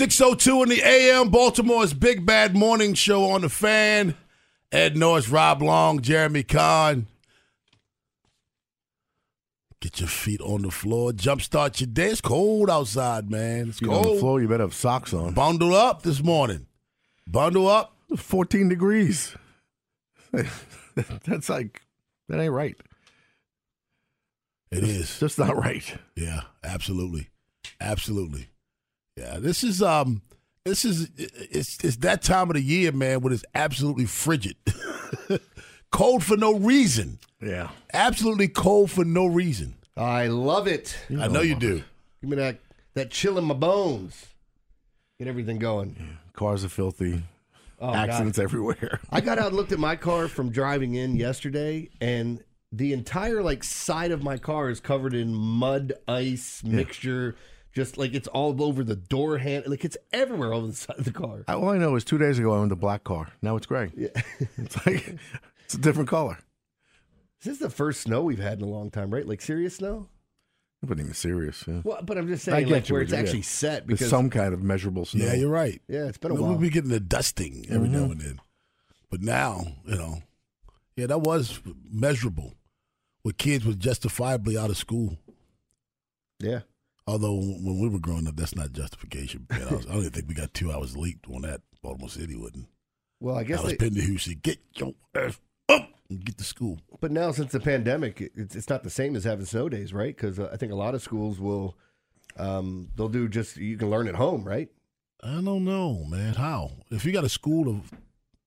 602 in the AM, Baltimore's Big Bad Morning Show on the fan. Ed Norris, Rob Long, Jeremy Kahn. Get your feet on the floor. Jumpstart your day. It's cold outside, man. It's Feet cold. on the floor, you better have socks on. Bundle up this morning. Bundle up. 14 degrees. That's like, that ain't right. It is. Just not right. Yeah, absolutely, absolutely. Yeah, this is um, this is it's it's that time of the year, man, when it's absolutely frigid, cold for no reason. Yeah. Absolutely cold for no reason. I love it. I know you do. Give me that that chill in my bones. Get everything going. Cars are filthy. Oh, Accidents God. everywhere. I got out and looked at my car from driving in yesterday, and the entire like side of my car is covered in mud, ice, mixture. Just like it's all over the door hand, like it's everywhere over the side of the car. All I know is two days ago I owned a black car. Now it's gray. Yeah. it's like it's a different color. This is the first snow we've had in a long time, right? Like serious snow. It wasn't even serious. Yeah. Well, but I'm just I saying, get like you, where it's yeah. actually set There's because some kind of measurable snow. Yeah, you're right. yeah, it's been a while. We'll be getting the dusting every Mm-hmm. now and then, but now you know, yeah, that was measurable. With kids was justifiably out of school. Yeah, Although when we were growing up, that's not justification. Man, I, was, I don't even think we got two hours late on that. Baltimore City wouldn't. well, I I guess was they, Penderhugh said, "Get your ass up and get to school." But now, since the pandemic, it's, it's not the same as having snow days, right? Because uh, I think a lot of schools will, um, they'll do just you can learn at home, right? I don't know, man. How? If you got a school of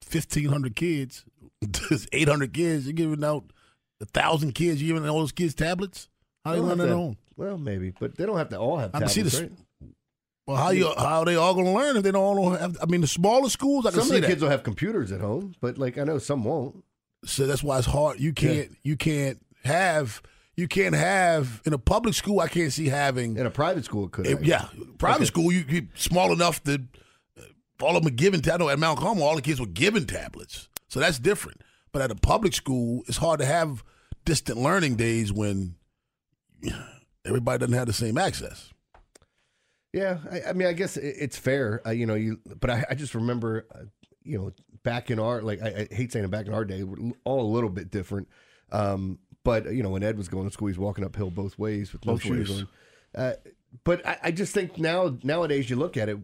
fifteen hundred kids, eight hundred kids, you're giving out a thousand kids, you're giving all those kids tablets. How they learn to- home? Well, maybe, but they don't have to all have I can tablets, see this. right? Well, how you how are they all going to learn if they don't all have? I mean, the smaller schools, I can Some see of the that. kids will have computers at home, but like I know some won't. so that's why it's hard. You can't you can't have you can't have in a public school. I can't see having In a private school, it could. It- yeah, private Okay. school, you, you small enough that uh, all of them are given. I know at Mount Carmel, all the kids were given tablets, so that's different. But at a public school, it's hard to have distant learning days when everybody doesn't have the same access. Yeah, I, I mean, I guess it, it's fair, uh, you know. You, but I, I just remember, uh, you know, back in our like, I, I hate saying it, back in our day, we're all a little bit different. Um, but you know, when Ed was going to school, he's walking uphill both ways with no Both shoes ways. on. Uh, but I, I just think now, nowadays, you look at it.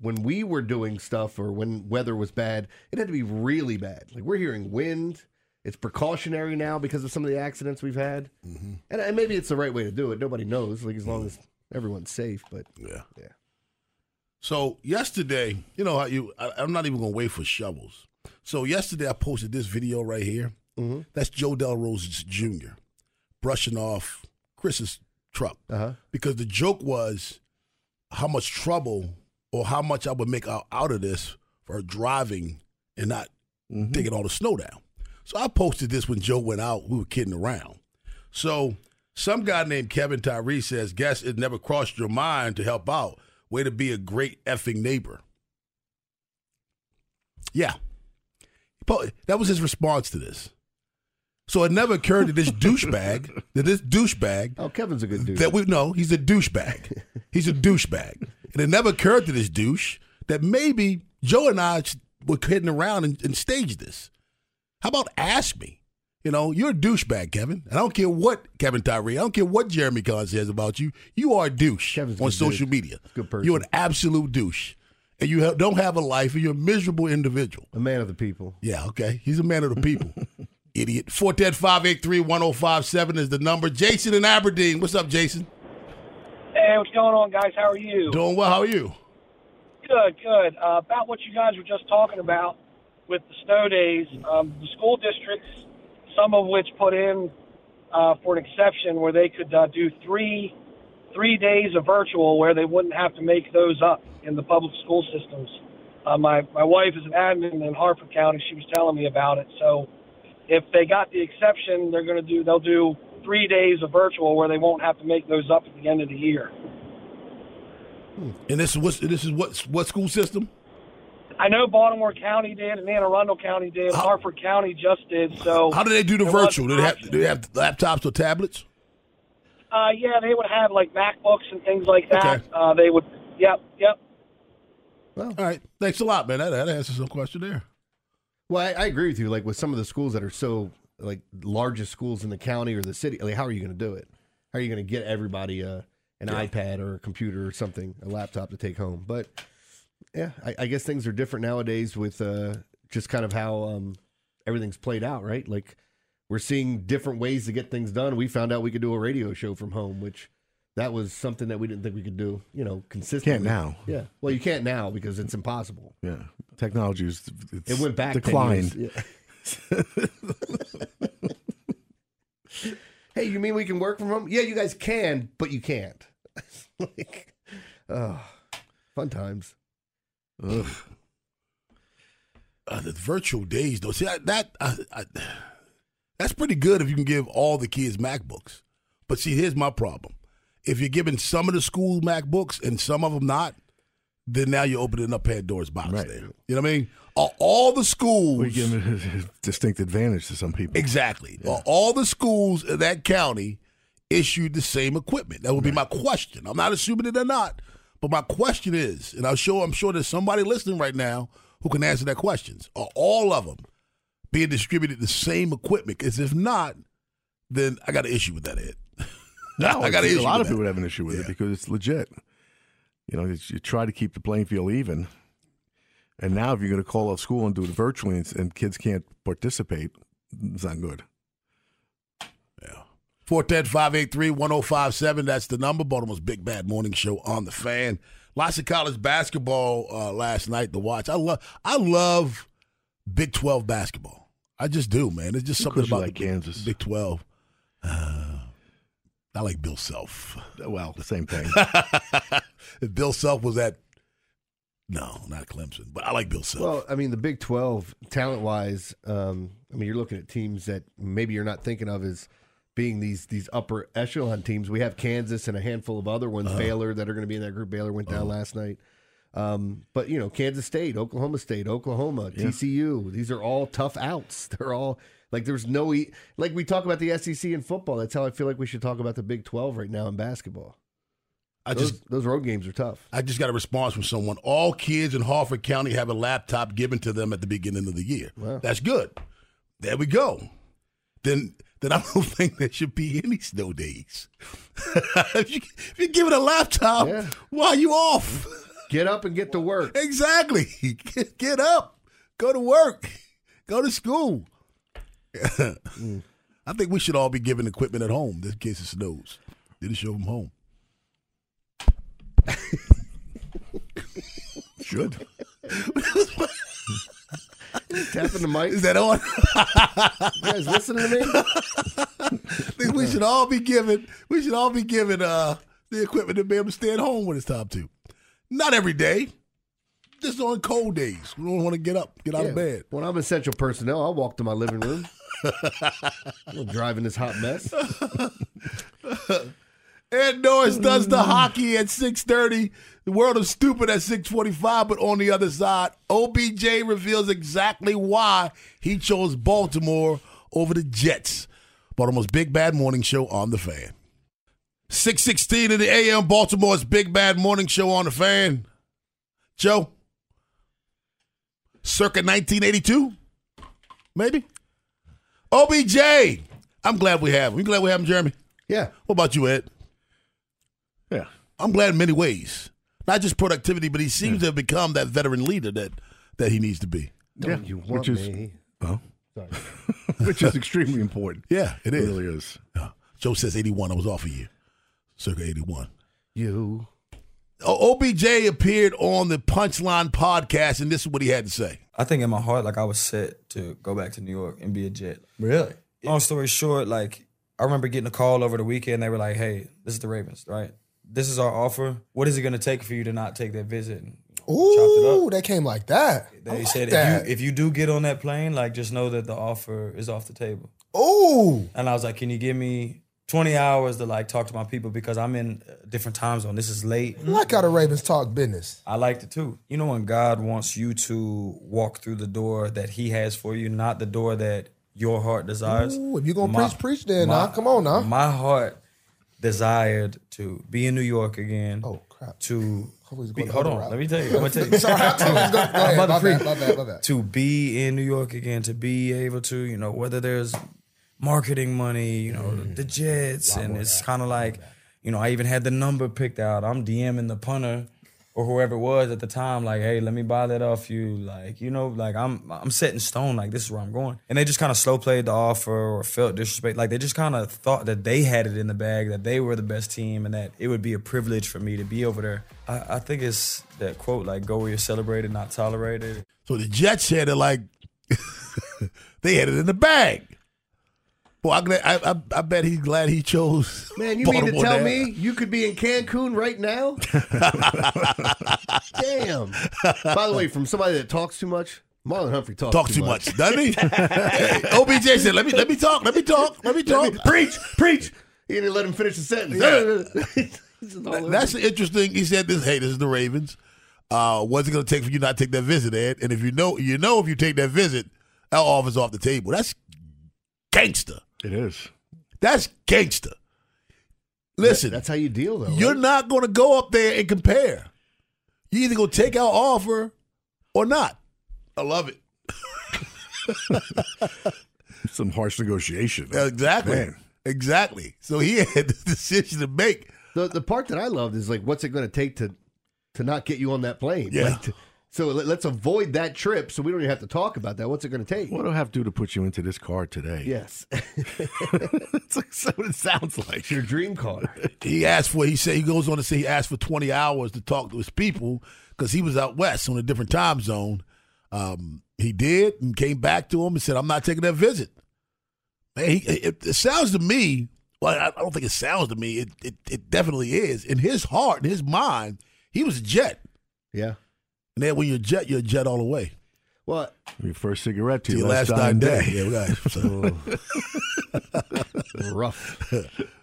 When we were doing stuff, or when weather was bad, it had to be really bad. Like we're hearing wind. It's precautionary now because of some of the accidents we've had, Mm-hmm. and, and maybe it's the right way to do it. Nobody knows, like as long as everyone's safe. But Yeah. Yeah. So yesterday, you know you? I, I'm not even gonna wait for shovels. So yesterday, I posted this video right here. Mm-hmm. That's Joe Delrose Jr. brushing off Chris's truck uh-huh. because the joke was how much trouble or how much I would make out, out of this for driving and not taking all the snow down. So I posted this when Joe went out. We were kidding around. So some guy named Kevin Tyree says, "Guess it never crossed your mind to help out. Way to be a great effing neighbor." Yeah, that was his response to this. So it never occurred to this douchebag, that this douchebag Oh, Kevin's a good dude. that we know he's a douchebag. he's a douchebag. And it never occurred to this douche that maybe Joe and I were kidding around and, and staged this. How about ask me? You know, you're a douchebag, Kevin. And I don't care what Kevin Tyree, I don't care what Jeremy Kahn says about you. You are a douche Kevin's on social dude. media. Good person. You're an absolute douche. And you ha- don't have a life, and you're a miserable individual. a man of the people. Yeah, okay. He's a man of the people. Idiot. 410-583-1057 is the number. Jason in Aberdeen. What's up, Jason? Hey, what's going on, guys? How are you? Doing well. How are you? Good, good. Uh, about what you guys were just talking about with the snow days, um, the school districts, some of which put in uh, for an exception where they could uh, do three three days of virtual where they wouldn't have to make those up in the public school systems. Uh, my my wife is an admin in Harford County. She was telling me about it. So if they got the exception, they're going to do they'll do three days of virtual where they won't have to make those up at the end of the year. And this is what this is what what school system? I know Baltimore County did, and Anne Arundel County did, How- Harford County just did. So How do they do the virtual? Do they have option. do they have laptops or tablets? Uh, yeah, they would have like MacBooks and things like that. Okay. Uh, they would. Yep, yep. Well, All right. Thanks a lot, man. That, that answers some question there. Well, I, I agree with you. Like with some of the schools that are so like largest schools in the county or the city, like how are you going to do it? How are you going to get everybody uh, an iPad or a computer or something, a laptop to take home? But yeah, I, I guess things are different nowadays with uh, just kind of how um, everything's played out, right? Like we're seeing different ways to get things done. We found out we could do a radio show from home, which that was something that we didn't think we could do, you know, consistently. Can't now. Yeah. Well, you can't now because it's impossible. Yeah, technology is it's It went back 10 declined. Yeah. hey, you mean we can work from home? Yeah, you guys can, but you can't. like, oh, fun times. Ugh. Uh, the virtual days, though. See, I, that I, I, that's pretty good if you can give all the kids MacBooks. But see, here's my problem: if you're giving some of the school MacBooks and some of them not, then now you're opening up Pandora's box. Right. There, you know what I mean? Are all the schools We give a distinct advantage to some people. exactly? Are all the schools in that county issued the same equipment? That would be my question. I'm not assuming that they're not, but my question is, and I'm sure I'm sure there's somebody listening right now who can answer that questions. Are all of them being distributed the same equipment? Because if not, then I got an issue with that, Ed. No, I got an a lot of people that. have an issue with Yeah. it because it's legit. You know, you try to keep the playing field even, and now if you're going to call off school and do it virtually, and, and kids can't participate, it's not good. Yeah. 410-583-1057. That's the number. Baltimore's Big Bad Morning Show on the fan. Lots of college basketball uh, last night to watch. I love I love Big 12 basketball. I just do, man. It's just something about like the Kansas. Big 12. Uh, I like Bill Self. Well, the same thing. if Bill Self was at no, not Clemson, but I like Bill Self. Well, I mean, the Big 12, talent wise, um, I mean, you're looking at teams that maybe you're not thinking of as being these these upper echelon teams. We have Kansas and a handful of other ones, Baylor, that are going to be in that group. Baylor went down last night. Um, but, you know, Kansas State, Oklahoma State, Oklahoma, TCU, these are all tough outs. They're all like, there's no, e- like we talk about the SEC in football. That's how I feel like we should talk about the Big 12 right now in basketball. I Those, just those road games are tough. I just got a response from someone. All kids in Harford County have a laptop given to them at the beginning of the year. Wow. That's good. There we go. Then then I don't think there should be any snow days. if, you, if you're given a laptop, Yeah. why are you off? Get up and get to work. exactly. Get, get up. Go to work. Go to school. I think we should all be given equipment at home in case it snows. Did it show them home? Should. Tapping the mic. Is that on? You guys listening to me? We should all be given we should all be given uh the equipment to be able to stay at home when it's time to. Not every day. Just on cold days. We don't want to get up, get out of bed. When I'm essential personnel, I'll walk to my living room. I'm driving this hot mess. Ed Norris does the hockey at 630. The world of stupid at 645, but on the other side, OBJ reveals exactly why he chose Baltimore over the Jets. Baltimore's Big Bad Morning Show on the fan. 616 in the AM, Baltimore's Big Bad Morning Show on the fan. Joe, circa 1982, maybe? OBJ, I'm glad we have him. You glad we have him, Jeremy? Yeah. What about you, Ed? Yeah. I'm glad in many ways. Not just productivity, but he seems to have become that veteran leader that that he needs to be. Don't Yeah, you want which is- me? Well, Sorry. which is extremely important. Yeah, it It is. really is. Yeah. Joe says 81. I was off of you. Circa 81. You. O- OBJ appeared on the Punchline podcast, and this is what he had to say. I think in my heart, like I was set to go back to New York and be a Jet. Really? Long story short, like I remember getting a call over the weekend. They were like, "Hey, this is the Ravens, right? This is our offer. What is it going to take for you to not take that visit?" And, you know, chopped it Ooh, they came like that. I They like said that. if you if you do get on that plane, like just know that the offer is off the table. Ooh, And I was like, "Can you give me 20 hours to like talk to my people because I'm in a different time zone. This is late." I like how the Ravens talk business. I liked it too. You know when God wants you to walk through the door that He has for you, not the door that your heart desires. Ooh, if you're gonna My- preach, preach then. Now, come on now. My heart desired to be in New York again. Oh crap! To Be- hold on, route. let me tell you. I'm gonna tell you. Sorry, go, ahead. My bad, my bad, my bad. to be in New York again, to be able to, you know, whether there's marketing money, you know, Mm-hmm. the Jets, and it's kind of like, you know, I even had the number picked out. I'm DMing the punter or whoever it was at the time, like, hey, let me buy that off you, like, you know, like I'm I'm set in stone, like this is where I'm going. And they just kind of slow played the offer or felt disrespect, like they just kind of thought that they had it in the bag, that they were the best team, and that it would be a privilege for me to be over there. I, I think it's that quote, like, go where you're celebrated, not tolerated. So the Jets had it like they had it in the bag. Well, I, glad- I, I, I bet he's glad he chose. Man, you mean to tell now. me you could be in Cancun right now? Damn. By the way, from somebody that talks too much, Marlon Humphrey talks Talk too much, doesn't he? Hey, OBJ said, "Let me let me talk, let me talk, let me talk." preach, preach. He didn't let him finish the sentence. All That's interesting. He said this. Hey, this is the Ravens. Uh, what's it going to take for you not to take that visit, Ed? And if you know, you know, if you take that visit, our offer's off the table. That's gangster. It is. That's gangster. Listen, That's how you deal, though. you're right? not going to go up there and compare. You either going to take our offer or not. I love it. Some harsh negotiation. Exactly. Man. Exactly. So he had the decision to make. the the part that I loved is like, what's it going to take to to not get you on that plane? Yeah. Like, to- so let, let's avoid that trip, so we don't even have to talk about that. What's it going to take? What do I have to do to put you into this car today? Yes, like so what it sounds like. it's your dream car. He asked for. He said he goes on to say he asked for 20 hours to talk to his people because he was out west on a different time zone. Um, he did and came back to him and said, "I'm not taking that visit." Man, he, it, it sounds to me. Well, I I don't think it sounds to me. It, it it definitely is. In his heart, in his mind, he was a jet. Yeah. And then when you're jet, you're jet all the way. What? Your first cigarette to To your your last, last dying dying day. day. Yeah, we got so, rough.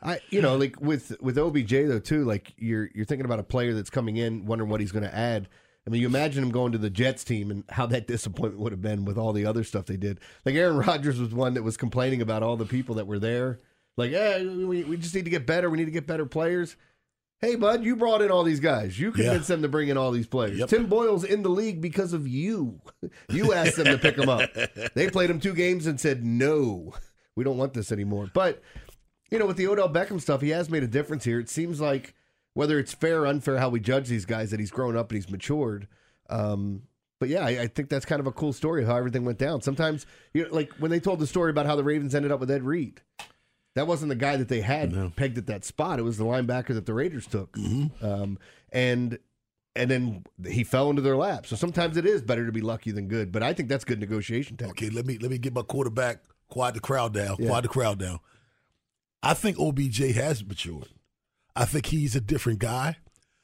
I, you know, like with with OBJ though too. Like you're you're thinking about a player that's coming in, wondering what he's going to add. I mean, you imagine him going to the Jets team and how that disappointment would have been with all the other stuff they did. Like Aaron Rodgers was one that was complaining about all the people that were there. Like, hey, we, we just need to get better. We need to get better players. Hey, bud, you brought in all these guys. You convinced them to bring in all these players. Yep. Tim Boyle's in the league because of you. You asked them to pick him up. They played him two games and said, no, we don't want this anymore. But you know, with the Odell Beckham stuff, he has made a difference here. It seems like whether it's fair or unfair how we judge these guys, that he's grown up and he's matured. Um, but yeah, I, I think that's kind of a cool story of how everything went down. Sometimes, you know, like when they told the story about how the Ravens ended up with Ed Reed, that wasn't the guy that they had pegged at that spot. It was the linebacker that the Raiders took, um, and and then he fell into their lap. So sometimes it is better to be lucky than good. But I think that's good negotiation tactic. Okay, let me let me get my quarterback. Quiet the crowd down. Yeah. Quiet the crowd down. I think OBJ has matured. I think he's a different guy,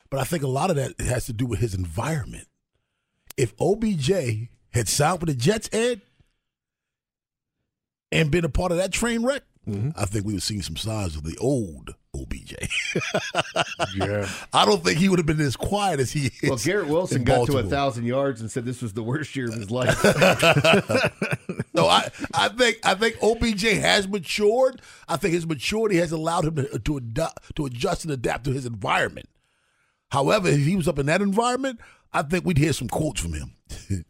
but I think a lot of that has to do with his environment. If OBJ had signed with the Jets, Ed, and been a part of that train wreck, Mm-hmm. I think we would see some signs of the old OBJ. Yeah. I don't think he would have been as quiet as he is. Well, Garrett Wilson got to a thousand yards and said this was the worst year of his life. No, I, I think I think OBJ has matured. I think his maturity has allowed him to to, adapt, to adjust and adapt to his environment. However, if he was up in that environment, I think we'd hear some quotes from him.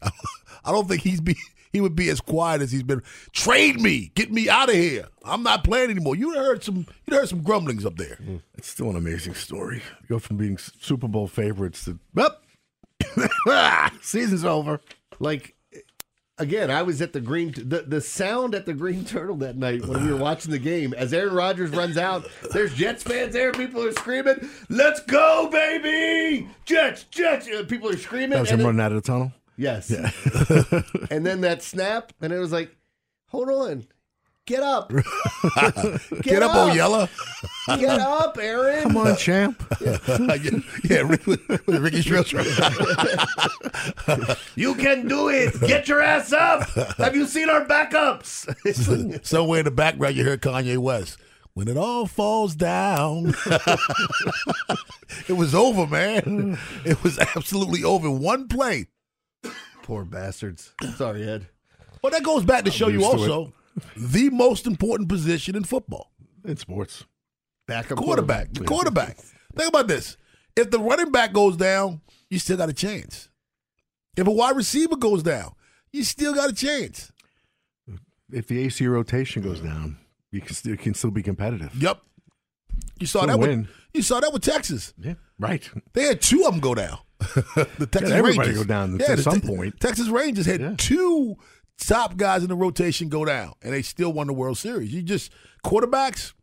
I don't think he's be he would be as quiet as he's been. Trade me, get me out of here. I'm not playing anymore. You heard some you heard some grumblings up there. Mm. It's still an amazing story. You go from being Super Bowl favorites to, well, season's over. like again, I was at the green the, the sound at the Green Turtle that night when we were watching the game. As Aaron Rodgers runs out, there's Jets fans there. People are screaming, "Let's go, baby! Jets, Jets!" People are screaming. That was him running out of the tunnel. Yes. and then that snap, and it was like, "Hold on, get up, Get, up, up. Oyella. get up, Aaron." Come on, champ. yeah, yeah, Rick- with, with Ricky Strauss. You can do it. Get your ass up. Have you seen our backups? Somewhere in the background, you hear Kanye West. When it all falls down, it was over, man. It was absolutely over. One play. Poor bastards. Sorry, Ed. Well, that goes back to show you also the most important position in football In sports. Backup quarterback. The quarterback. Think about this. If the running back goes down, you still got a chance. If a wide receiver goes down, you still got a chance. If the AC rotation goes down, you can still, can still be competitive. Yep. You saw Still that win. with you saw that with Texas. Yeah, right. They had two of them go down. the Texas everybody Rangers go down at the some Te- point. Texas Rangers had Yeah. two top guys in the rotation go down, and they still won the World Series. You just quarterbacks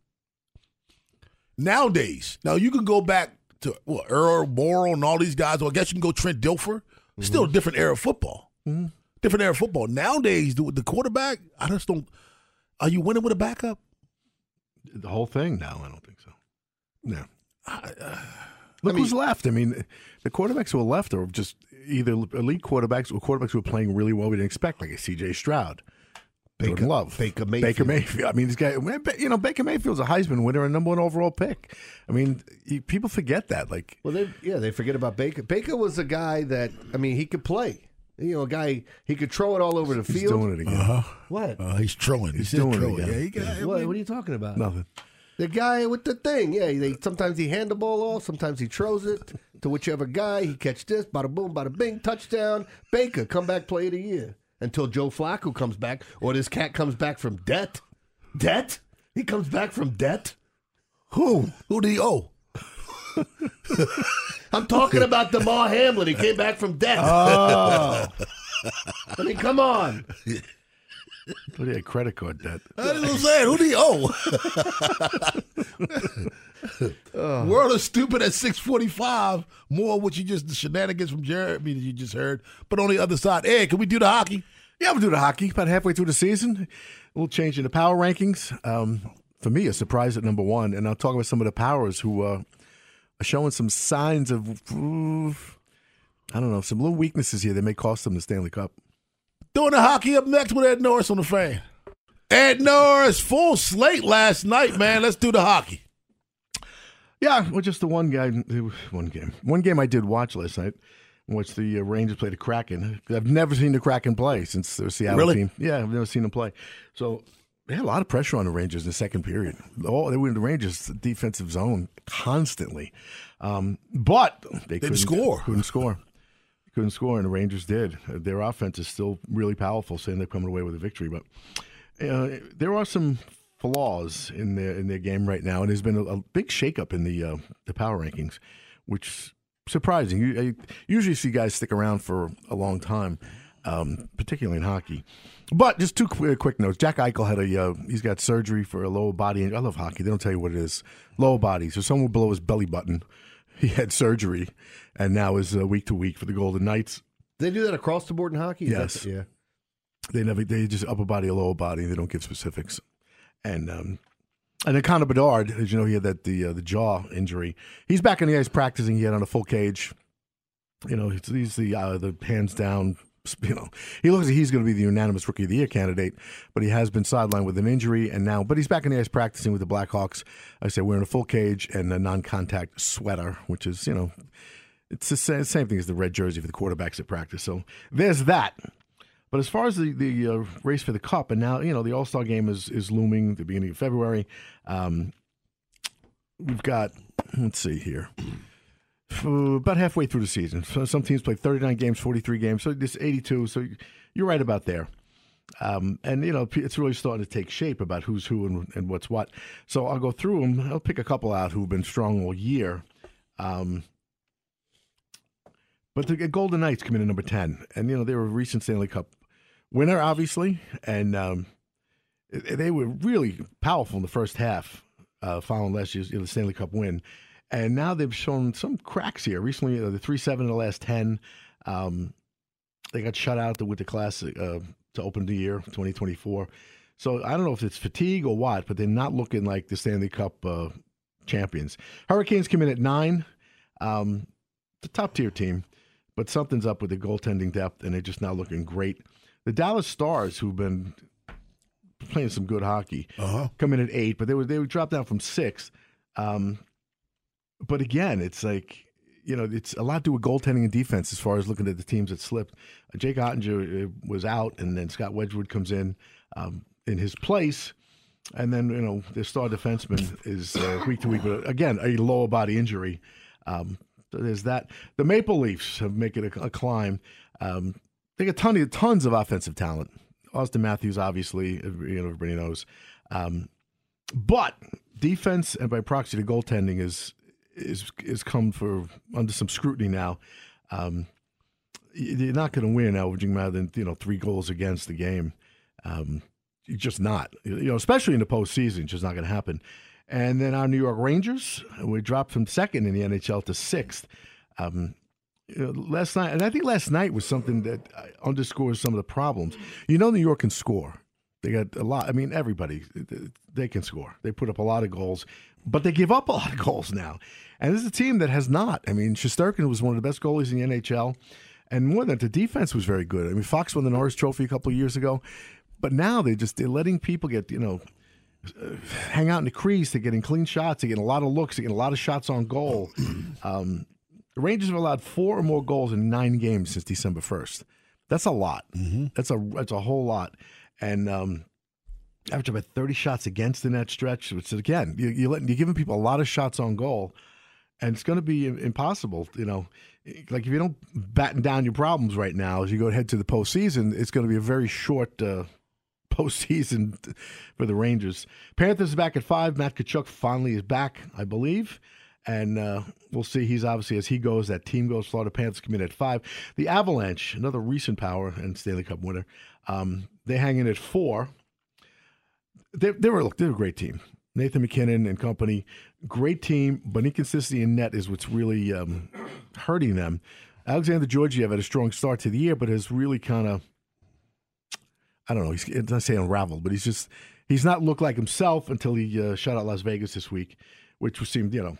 nowadays. Now you can go back to Earl Morrall and all these guys. Or I guess you can go Trent Dilfer. Still Mm-hmm. a different era of football. Different era of football. Nowadays, the, the quarterback, I just don't. Are you winning with a backup? The whole thing? No, I don't think so. No. Look who's left. I mean, the quarterbacks who are left are just either elite quarterbacks or quarterbacks who are playing really well we didn't expect, like a C.J. Stroud. Jordan Baker- Love, Baker Baker Mayfield. Mayfield. I mean, this guy, you know, Baker Mayfield's a Heisman winner and number one overall pick. I mean, you, people forget that. Like, Well, they yeah they forget about Baker. Baker was a guy that I mean he could play. You know, a guy he could throw it all over the he's field. doing it again. Uh-huh. What? Uh, he's throwing. He's, He's still doing it throwing. again. Yeah, he got, what? What are you talking about? Nothing. The guy with the thing. Yeah, they sometimes he hand the ball off, sometimes he throws it to whichever guy. He catch this, bada boom, bada bing, touchdown. Baker, come back play of the year until Joe Flacco comes back or this cat comes back from debt. Debt? He comes back from debt. Who? Who do he owe? I'm talking about Damar Hamlin. He came back from debt. Oh. I mean, come on. What had credit card debt? That's what I'm saying. Who do you owe? World is stupid at 645. More of what you just, the shenanigans from Jeremy that you just heard. But on the other side, Ed, can we do the hockey? Yeah, we'll do the hockey about halfway through the season. A little change in the power rankings. Um, for me, a surprise at number one. And I'll talk about some of the powers who uh, are showing some signs of, I don't know, some little weaknesses here that may cost them the Stanley Cup. Doing the hockey up next with Ed Norris on the fan. Ed Norris, full slate last night, man. Let's do the hockey. Yeah, well, just the one guy, one game. One game I did watch last night, was the uh, Rangers play the Kraken. I've never seen the Kraken play since the Seattle Really? team. Yeah, I've never seen them play. So they had a lot of pressure on the Rangers in the second period. Oh, they were in the Rangers' defensive zone constantly, um, but they couldn't score. Couldn't score. Couldn't score, and the Rangers did. Their offense is still really powerful, saying they ended up coming away with a victory. But uh, there are some flaws in their in their game right now, and there's been a, a big shakeup in the uh, the power rankings, which surprising. You I usually see guys stick around for a long time, um, particularly in hockey. But just two quick, quick notes. Jack Eichel had a uh, he's got surgery for a lower body. I love hockey. They don't tell you what it is. Lower body. So somewhere below his belly button, he had surgery, and now is uh, week to week for the Golden Knights. They do that across the board in hockey. Is that- Yes. yeah. They never they just upper body or lower body. They don't give specifics. And um, and then Connor Bedard, as you know, he had that the uh, the jaw injury. He's back on the ice practicing. He had on a full cage. You know, he's, he's the uh, the hands down. You know, he looks like he's going to be the unanimous rookie of the year candidate, but he has been sidelined with an injury, and now, but he's back in the ice practicing with the Blackhawks. I say wearing a full cage and a non-contact sweater, which is you know, it's the sa- same thing as the red jersey for the quarterbacks at practice. So there's that. But as far as the the uh, race for the cup, and now you know the All Star game is is looming the beginning of February. Um, we've got let's see here. About halfway through the season. So some teams play 39 games, 43 games. So this 82. So you're right about there. Um, and you know it's really starting to take shape about who's who and, and what's what. So I'll go through them. I'll pick a couple out who've been strong all year. Um, but the Golden Knights come in at number 10. And, you know, they were a recent Stanley Cup winner, obviously. And um, they were really powerful in the first half uh, following last year's you know, Stanley Cup win. And now they've shown some cracks here. Recently, uh, the 3 7 in the last 10. Um, they got shut out with the Classic uh, to open the year, 2024. So I don't know if it's fatigue or what, but they're not looking like the Stanley Cup uh, champions. Hurricanes come in at nine. Um, the top tier team, but something's up with the goaltending depth, and they're just not looking great. The Dallas Stars, who've been playing some good hockey, Uh-huh. come in at eight, but they were they were dropped down from six. Um, but again, it's like you know, it's a lot to do with goaltending and defense as far as looking at the teams that slipped. Uh, Jake Oettinger uh, was out, and then Scott Wedgewood comes in um, in his place. And then, you know, their star defenseman is uh, week to week, but again, a lower body injury. Um, So there's that. The Maple Leafs have made it a, a climb. Um, they got ton tons of offensive talent. Auston Matthews, obviously, you know, everybody knows. Um, but defense and by proxy, the goaltending is is is come for under some scrutiny now. Um, you're not going to win averaging more than you know three goals against the game. Um, just not. You know, especially in the postseason, it's just not going to happen. And then our New York Rangers, we dropped from second in the NHL to sixth. Um, you know, last night, and I think last night was something that uh, underscores some of the problems. You know, New York can score. They got a lot. I mean, everybody they can score. They put up a lot of goals, but they give up a lot of goals now. And this is a team that has not. I mean, Shesterkin was one of the best goalies in the NHL, and more than that, the defense was very good. I mean, Fox won the Norris Trophy a couple of years ago, but now they're just they're letting people get you know hang out in the crease. They're getting clean shots. They're getting a lot of looks. They're getting a lot of shots on goal. Um, the Rangers have allowed four or more goals in nine games since December first. That's a lot. Mm-hmm. That's a that's a whole lot. And um, average about thirty shots against in that stretch. Which again, you, you're letting, you're giving people a lot of shots on goal, and it's going to be impossible. You know, like if you don't batten down your problems right now as you go ahead to the postseason, it's going to be a very short. Uh, postseason for the Rangers. Panthers back at five. Matt Tkachuk finally is back, I believe. And uh, we'll see. He's obviously, as he goes, that team goes. Florida Panthers come in at five. The Avalanche, another recent power and Stanley Cup winner, um, they hang in at four. They, they were look, they're a great team. Nathan MacKinnon and company, great team, but inconsistency in net is what's really um, hurting them. Alexander Georgiev had a strong start to the year, but has really kind of I don't know. He's not say unraveled, but he's just he's not looked like himself until he uh, shut out Las Vegas this week, which seemed you know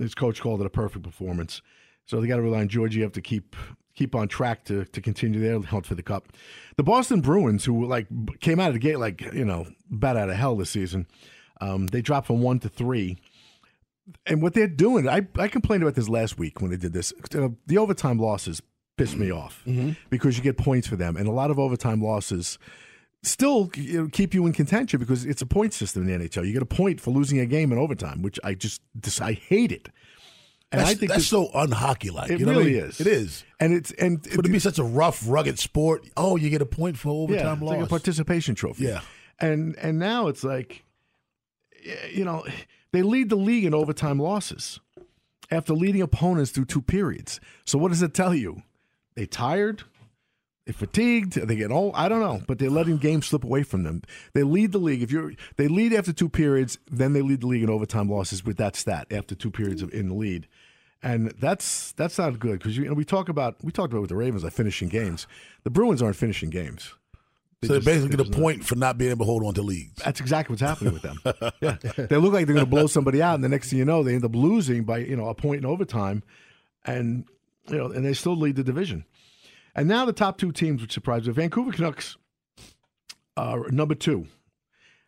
his coach called it a perfect performance. So they got to rely on Georgiev to keep keep on track to to continue their hunt for the cup. The Boston Bruins, who like came out of the gate like you know bat out of hell this season, um, they dropped from one to three. And what they're doing, I, I complained about this last week when they did this. Uh, the overtime losses piss me off mm-hmm. because you get points for them, and a lot of overtime losses still you know, keep you in contention because it's a point system in the NHL. You get a point for losing a game in overtime, which I just, just I hate it. And that's, I think that's so unhockey like. It you know really I mean? is. It is, and it's and but it, to be such a rough, rugged sport. Oh, you get a point for overtime yeah, it's loss, like a participation trophy. Yeah, and and now it's like, you know, they lead the league in overtime losses after leading opponents through two periods. So what does it tell you? They tired? Fatigued? They get old? I don't know, but they're letting games slip away from them. They lead the league. If you're, they lead after two periods, then they lead the league in overtime losses with that stat after two periods of, in the lead, and that's that's not good because you know we talk about we talked about with the Ravens like finishing games. The Bruins aren't finishing games. They so just, they basically get a point not. for not being able to hold on to leads. That's exactly what's happening with them. yeah. They look like they're going to blow somebody out, and the next thing you know, they end up losing by you know a point in overtime, and you know, and they still lead the division. And now the top two teams, which surprised me, Vancouver Canucks are number two,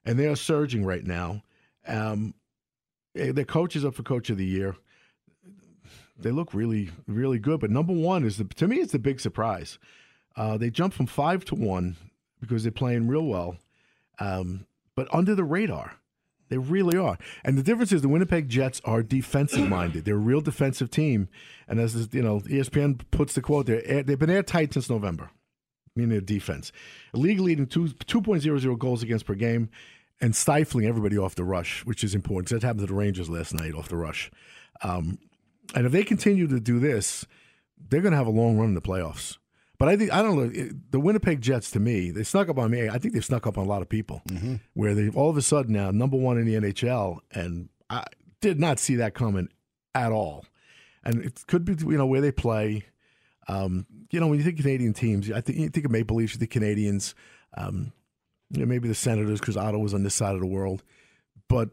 and they are surging right now. Um, eh, their coach is up for Coach of the Year. They look really, really good. But number one is the to me, it's the big surprise. Uh, they jumped from five to one because they're playing real well, um, but under the radar. They really are. And the difference is the Winnipeg Jets are defensive minded. They're a real defensive team. And as you know, ESPN puts the quote there, they've been airtight since November, meaning their defense. A league leading two, 2.00 goals against per game and stifling everybody off the rush, which is important. That happened to the Rangers last night off the rush. Um, and if they continue to do this, they're going to have a long run in the playoffs. But I think I don't know the Winnipeg Jets. To me, they snuck up on me. I think they've snuck up on a lot of people. Mm-hmm. Where they all of a sudden now number one in the NHL, and I did not see that coming at all. And it could be you know where they play. Um, you know when you think Canadian teams, I think you think of Maple Leafs, you think Canadiens. Um, you know, maybe the Senators because Ottawa's on this side of the world, but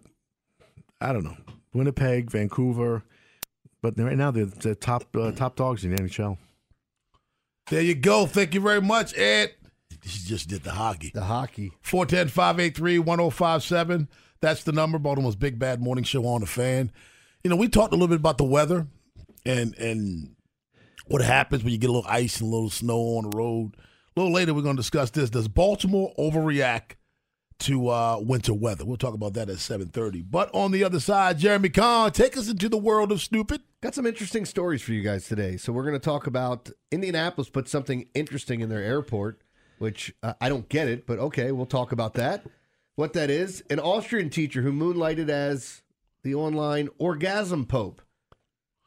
I don't know. Winnipeg, Vancouver, but right now they're the top uh, top dogs in the NHL. There you go. Thank you very much, Ed. He just did the hockey. The hockey. 410 583 1057. That's the number. Baltimore's Big Bad Morning Show on the fan. You know, we talked a little bit about the weather and and what happens when you get a little ice and a little snow on the road. A little later, we're going to discuss this. Does Baltimore overreact to uh, winter weather. We'll talk about that at 7:30. But on the other side, Jeremy Kahn, take us into the world of stupid. Got some interesting stories for you guys today. So we're going to talk about Indianapolis put something interesting in their airport, which uh, I don't get it, but okay, we'll talk about that. What that is, an Austrian teacher who moonlighted as the online orgasm pope.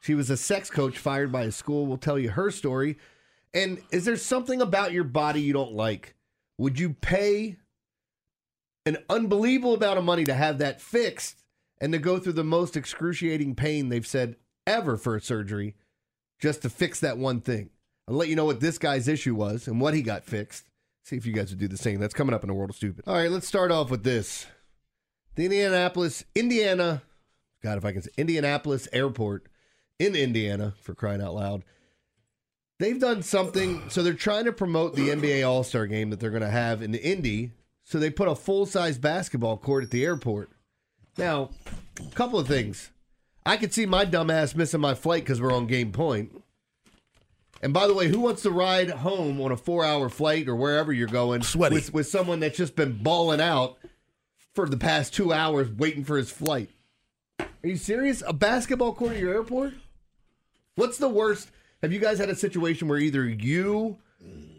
She was a sex coach fired by a school. We'll tell you her story. And is there something about your body you don't like? Would you pay an unbelievable amount of money to have that fixed and to go through the most excruciating pain they've said ever for a surgery just to fix that one thing? I'll let you know what this guy's issue was and what he got fixed. See if you guys would do the same. That's coming up in the world of stupid. All right, let's start off with this. The Indianapolis, Indiana, God, if I can say Indianapolis Airport in Indiana, for crying out loud. They've done something, so they're trying to promote the NBA All Star game that they're going to have in the Indy. So they put a full size basketball court at the airport. Now, a couple of things. I could see my dumbass missing my flight because we're on game point. And by the way, who wants to ride home on a four hour flight or wherever you're going Sweaty. with, with someone that's just been balling out for the past two hours waiting for his flight? Are you serious? A basketball court at your airport? What's the worst? Have you guys had a situation where either you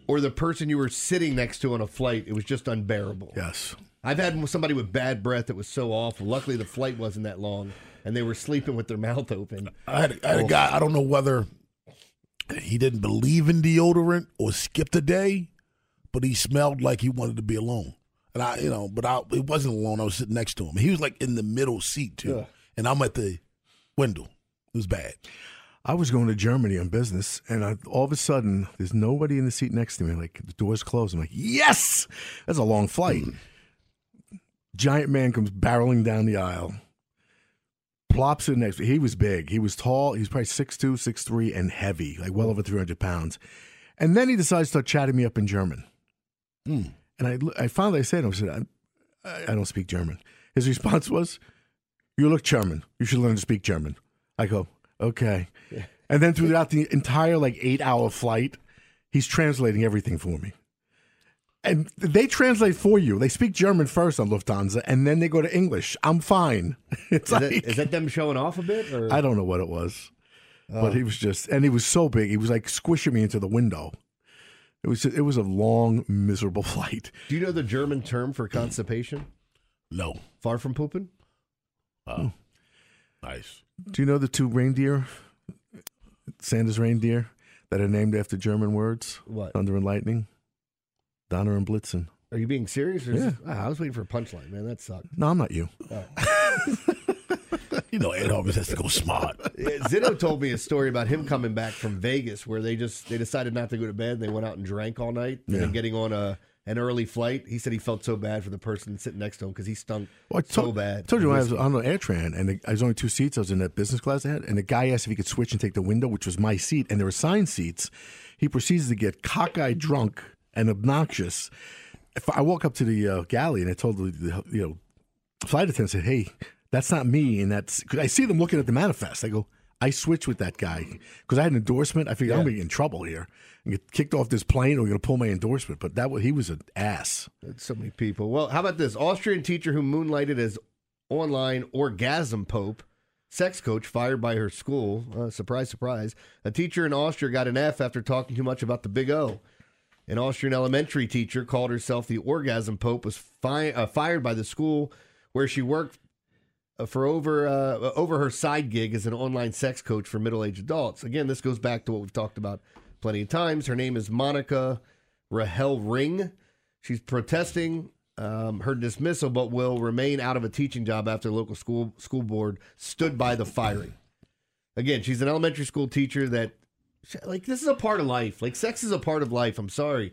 or the person you were sitting next to on a flight, it was just unbearable? Yes. I've had somebody with bad breath that was so awful. Luckily, the flight wasn't that long, and they were sleeping with their mouth open. I had, a, I had a oh. guy. I don't know whether he didn't believe in deodorant or skipped a day, but he smelled like he wanted to be alone. And I, you know, but I, it wasn't alone. I was sitting next to him. He was like in the middle seat too, and I'm at the window. It was bad. I was going to Germany on business, and I, all of a sudden, there's nobody in the seat next to me. Like the door's closed. I'm like, yes, that's a long flight. Giant man comes barreling down the aisle, plops in next. He was big. He was tall. He was probably 6'2", 6'3", and heavy, like well over three hundred pounds. And then he decides to start chatting me up in German. Hmm. And I, I finally said to him, I said, I, I don't speak German. His response was, "You look German. You should learn to speak German." I go, "Okay." And then throughout the entire like eight hour flight, he's translating everything for me. And they translate for you. They speak German first on Lufthansa, and then they go to English. I'm fine. It's Is, like that, is that them showing off a bit? Or? I don't know what it was, oh. but he was just, and he was so big. He was like squishing me into the window. It was it was a long, miserable flight. Do you know the German term for constipation? No, Far from pooping? oh nice. Do you know the two reindeer, Santa's reindeer, that are named after German words? What? Thunder and lightning, Donner and Blitzen. Are you being serious? Or Yeah. this- Ah, I was waiting for a punchline, man. That sucked. No, I'm not you. You know, Ed always has to go smart. Yeah, Zito told me a story about him coming back from Vegas where they just they decided not to go to bed. They went out and drank all night and Yeah. then getting on a an early flight. He said he felt so bad for the person sitting next to him because he stunk Well, I so told- bad. told you when I was on the AirTran, and the, I was only two seats. I was in that business class I had, and the guy asked if he could switch and take the window, which was my seat, and there were assigned seats. He proceeds to get cockeyed drunk and obnoxious. If I walk up to the uh, galley and I told the, the you know flight attendant, I said, "Hey, that's not me," and that's because I see them looking at the manifest. I go, "I switched with that guy because I had an endorsement. I figured I'm going to get in trouble here and get kicked off this plane, or to pull my endorsement." But that was, he was an ass. So many people. Well, how about this Austrian teacher who moonlighted as online orgasm pope, sex coach fired by her school. Uh, surprise, surprise. A teacher in Austria got an F after talking too much about the Big O. An Austrian elementary teacher called herself the orgasm pope was fi- uh, fired by the school where she worked for over uh, over her side gig as an online sex coach for middle-aged adults. Again, this goes back to what we've talked about plenty of times. Her name is Monica Rahel Ring. She's protesting um, her dismissal, but will remain out of a teaching job after local school school board stood by the firing. Again, she's an elementary school teacher that, like, this is a part of life. Like, sex is a part of life. I'm sorry.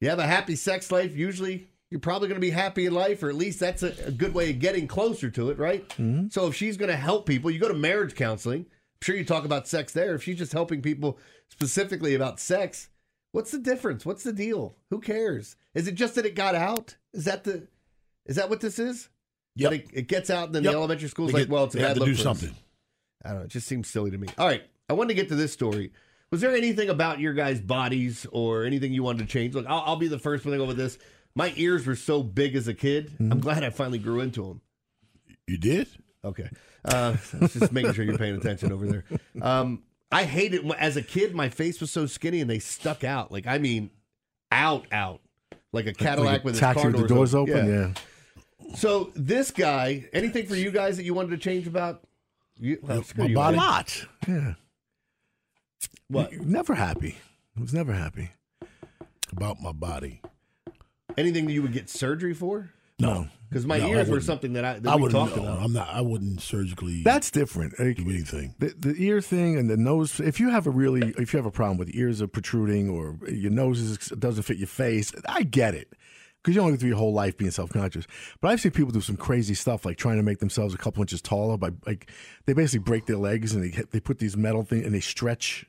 You have a happy sex life. Usually, you're probably going to be happy in life, or at least that's a, a good way of getting closer to it, right? Mm-hmm. So, if she's going to help people, you go to marriage counseling. I'm sure you talk about sex there. If she's just helping people specifically about sex, what's the difference? What's the deal? Who cares? Is it just that it got out? Is that the? Is that what this is? Yeah, it, it gets out, and then Yep. the elementary school's They like, get- well, it's a bad to look do for us. something. I don't know. It just seems silly to me. All right. I wanted to get to this story. Was there anything about your guys' bodies or anything you wanted to change? Look, I'll, I'll be the first one to go with this. My ears were so big as a kid. Mm-hmm. I'm glad I finally grew into them. You did? Okay. Uh, just making sure you're paying attention over there. Um, I hated as a kid. My face was so skinny and they stuck out. Like I mean, out, out, like a Cadillac Like a with its taxi car with the doors open. Yeah. Yeah. So this guy, anything for you guys that you wanted to change about? You, well, screw My you, body? Eddie. Lot. Yeah. What? Never happy. I was never happy. About my body. Anything that you would get surgery for? No. Because my No, ears were something that I that I we wouldn't. talked no, about. I'm not. I wouldn't surgically That's different. Like, do anything. the, the ear thing and the nose. If you have a really, if you have a problem with ears are protruding or your nose is, doesn't fit your face, I get it because you don't get through your whole life being self conscious. But I've seen people do some crazy stuff like trying to make themselves a couple inches taller by like they basically break their legs and they they put these metal things and they stretch.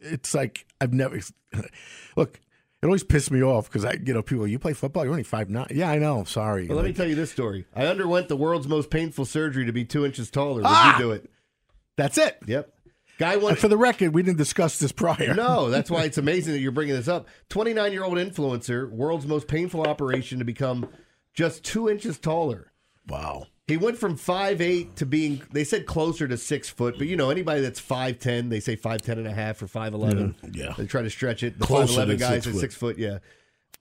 It's like I've never look. It always pissed me off because I, you know, people. You play football. You're only five nine. Yeah, I know. Sorry. Well, let me tell you this story. I underwent the world's most painful surgery to be two inches taller. Would Ah! you do it? that's it. Yep. Guy And went. for the record, we didn't discuss this prior. No, that's why it's amazing that you're bringing this up. 29 year old influencer, world's most painful operation to become just two inches taller. Wow. He went from five eight to being, they said closer to six foot, but you know, anybody that's 5'10, they say 5'10 and a half or 5'11. Yeah. They try to stretch it. The 5'11 guys six are foot. six foot, yeah.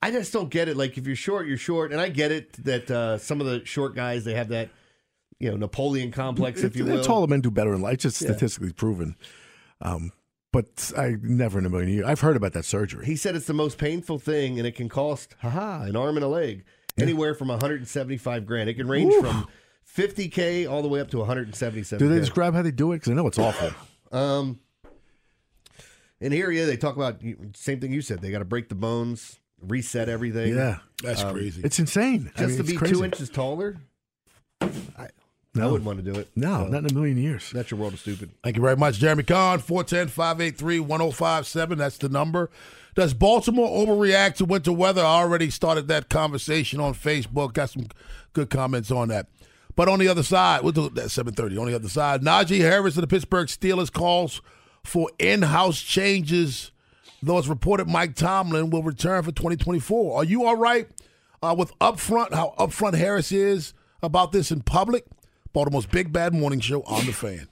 I just don't get it. Like, if you're short, you're short. And I get it that uh, some of the short guys, they have that, you know, Napoleon complex, if you will. Taller men do better in life. It's just Yeah. statistically proven. Um, but I never in a million years. I've heard about that surgery. He said it's the most painful thing, and it can cost, haha, an arm and a leg, anywhere from 175 grand. It can range from 50k all the way up to 177. Do they describe how they do it? Because I know it's awful. Um, in here, yeah, they talk about same thing you said. They got to break the bones, reset everything. yeah, That's crazy. it's insane. I just mean, to be crazy. two inches taller. I, I wouldn't want to do it. No, So, not in a million years. that's your world of stupid. Thank you very much, Jeremy Conn. 410 583 1057. That's the number. Does Baltimore overreact to winter weather? I already started that conversation on Facebook. Got some good comments on that. But on the other side, we'll do that 730. On the other side, Najee Harris of the Pittsburgh Steelers calls for in house changes, though it's reported Mike Tomlin will return for 2024. Are you all right uh, with upfront, how upfront Harris is about this in public? Baltimore's Big Bad Morning Show on the fan.